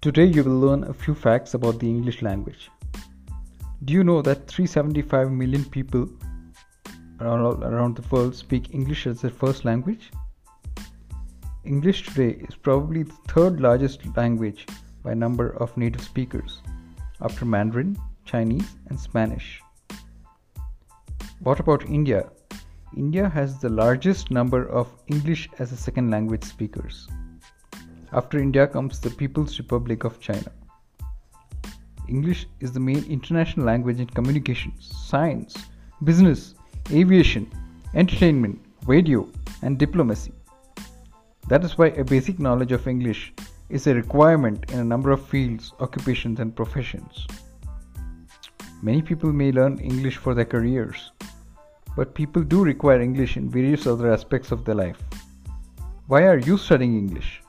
Today you will learn a few facts about the English language. Do you know that 375 million people around the world speak English as their first language? English today is probably the third largest language by number of native speakers after Mandarin, Chinese, and Spanish. What about India? India has the largest number of English as a second language speakers. After India comes the People's Republic of China. English is the main international language in communications, science, business, aviation, entertainment, radio, and diplomacy. That is why a basic knowledge of English is a requirement in a number of fields, occupations, and professions. Many people may learn English for their careers, but people do require English in various other aspects of their life. Why are you studying English?